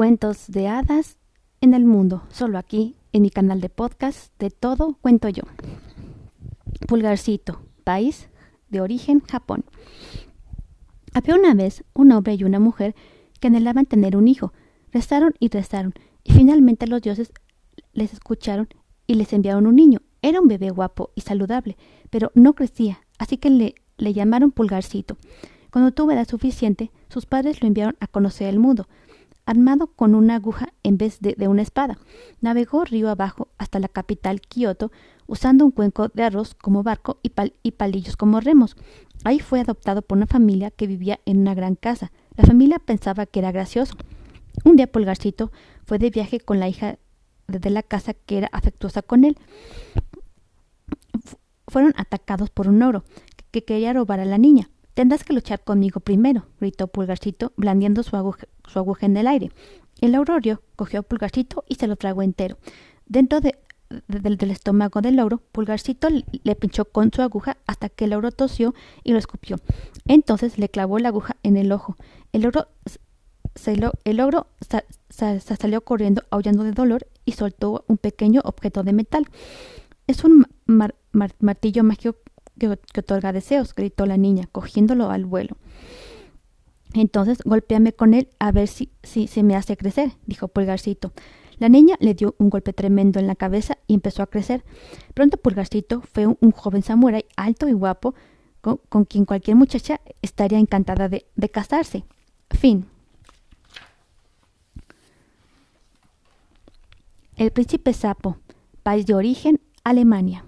cuentos de hadas en el mundo, solo aquí, en mi canal de podcast de todo cuento yo. Pulgarcito, país de origen Japón. Había una vez un hombre y una mujer que anhelaban tener un hijo. Rezaron y rezaron, y finalmente los dioses les escucharon y les enviaron un niño. Era un bebé guapo y saludable, pero no crecía, así que le, le llamaron Pulgarcito. Cuando tuvo edad suficiente, sus padres lo enviaron a conocer el mundo armado con una aguja en vez de, una espada. Navegó río abajo hasta la capital, Kioto, usando un cuenco de arroz como barco y, y palillos como remos. Ahí fue adoptado por una familia que vivía en una gran casa. La familia pensaba que era gracioso. Un día Pulgarcito fue de viaje con la hija de la casa que era afectuosa con él. fueron atacados por un oro que quería robar a la niña. Tendrás que luchar conmigo primero, gritó Pulgarcito, blandiendo su aguja, en el aire. El aurorio cogió a Pulgarcito y se lo tragó entero. Dentro de, del estómago del logro, Pulgarcito le pinchó con su aguja hasta que el logro tosió y lo escupió. Entonces le clavó la aguja en el ojo. El logro, se el logro salió corriendo aullando de dolor y soltó un pequeño objeto de metal. Es un martillo mágico que, otorga deseos, gritó la niña, cogiéndolo al vuelo. Entonces golpéame con él a ver si, si se me hace crecer, dijo Pulgarcito. La niña le dio un golpe tremendo en la cabeza y empezó a crecer. Pronto Pulgarcito fue un, joven samurái alto y guapo, con, quien cualquier muchacha estaría encantada de, de casarse. Fin. El príncipe sapo, país de origen, Alemania.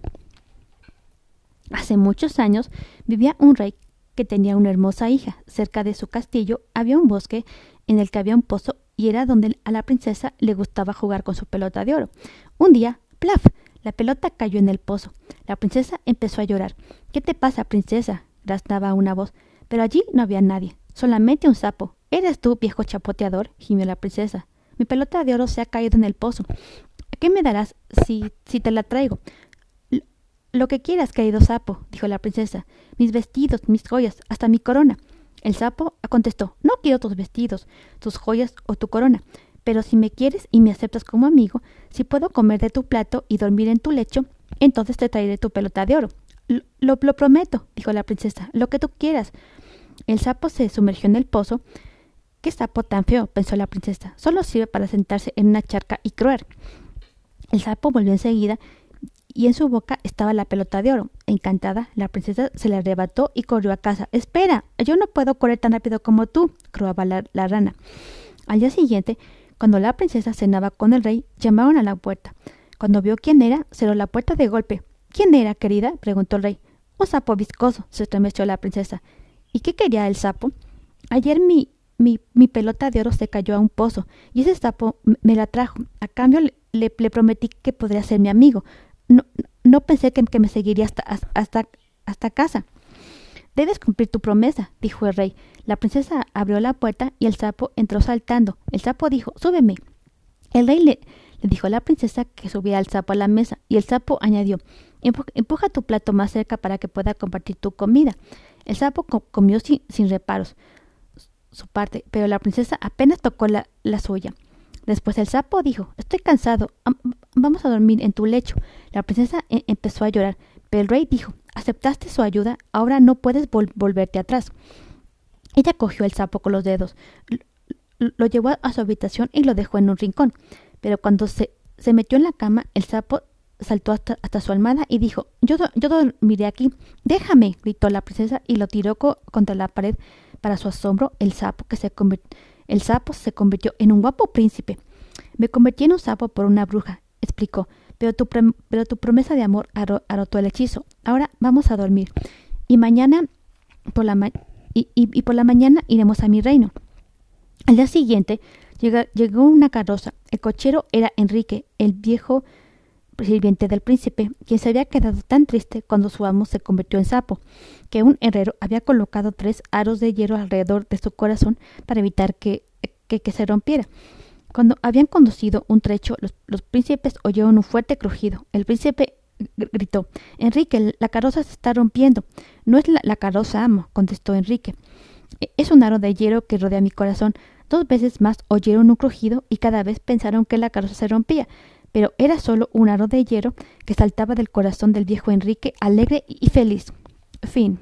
Hace muchos años vivía un rey que tenía una hermosa hija. Cerca de su castillo había un bosque en el que había un pozo y era donde a la princesa le gustaba jugar con su pelota de oro. Un día, ¡plaf! La pelota cayó en el pozo. La princesa empezó a llorar. ¿Qué te pasa, princesa? graznaba una voz. Pero allí no había nadie, solamente un sapo. ¿Eres tú, viejo chapoteador? gimió la princesa. Mi pelota de oro se ha caído en el pozo. ¿Qué me darás si, si te la traigo? Lo que quieras, querido sapo, dijo la princesa. Mis vestidos, mis joyas, hasta mi corona. El sapo contestó No quiero tus vestidos, tus joyas o tu corona. Pero si me quieres y me aceptas como amigo, si puedo comer de tu plato y dormir en tu lecho, entonces te traeré tu pelota de oro. Lo, lo, prometo, dijo la princesa, lo que tú quieras. El sapo se sumergió en el pozo. ¿Qué sapo tan feo? pensó la princesa. Solo sirve para sentarse en una charca y cruer. El sapo volvió enseguida y en su boca estaba la pelota de oro. Encantada, la princesa se le arrebató y corrió a casa. Espera, yo no puedo correr tan rápido como tú, croaba la, rana. Al día siguiente, cuando la princesa cenaba con el rey, llamaron a la puerta. Cuando vio quién era, cerró la puerta de golpe. ¿Quién era, querida? preguntó el rey. Un sapo viscoso, se estremeció la princesa. ¿Y qué quería el sapo? Ayer mi, mi, mi, pelota de oro se cayó a un pozo, y ese sapo me la trajo. A cambio le, le prometí que podría ser mi amigo no, pensé que, me seguiría hasta, hasta, hasta casa. Debes cumplir tu promesa, dijo el rey. La princesa abrió la puerta y el sapo entró saltando. El sapo dijo, súbeme. El rey le, dijo a la princesa que subiera al sapo a la mesa, y el sapo añadió, empuja tu plato más cerca para que pueda compartir tu comida. El sapo comió sin, sin, reparos su parte, pero la princesa apenas tocó la, la suya. Después el sapo dijo, estoy cansado, vamos a dormir en tu lecho. La princesa e-, empezó a llorar, pero el rey dijo, aceptaste su ayuda, ahora no puedes volverte atrás. Ella cogió el sapo con los dedos, lo llevó a su habitación y lo dejó en un rincón. Pero cuando se, metió en la cama, el sapo saltó hasta, su almada y dijo, yo, yo dormiré aquí. Déjame, gritó la princesa y lo tiró contra la pared. Para su asombro, el sapo que se el sapo se convirtió en un guapo príncipe. Me convertí en un sapo por una bruja, explicó, pero tu, pero tu promesa de amor arrotó el hechizo. Ahora vamos a dormir. Y mañana por la y, por la mañana iremos a mi reino. Al día siguiente llegó una carroza. El cochero era Enrique, el viejo sirviente del príncipe, quien se había quedado tan triste cuando su amo se convirtió en sapo, que un herrero había colocado tres aros de hierro alrededor de su corazón para evitar que, que, se rompiera. Cuando habían conducido un trecho, los, príncipes oyeron un fuerte crujido. El príncipe gritó Enrique, la carroza se está rompiendo. No es la, la carroza, amo, contestó Enrique. E, es un aro de hierro que rodea mi corazón. Dos veces más oyeron un crujido y cada vez pensaron que la carroza se rompía, pero era solo un aro de hierro que saltaba del corazón del viejo Enrique alegre y feliz. Fin.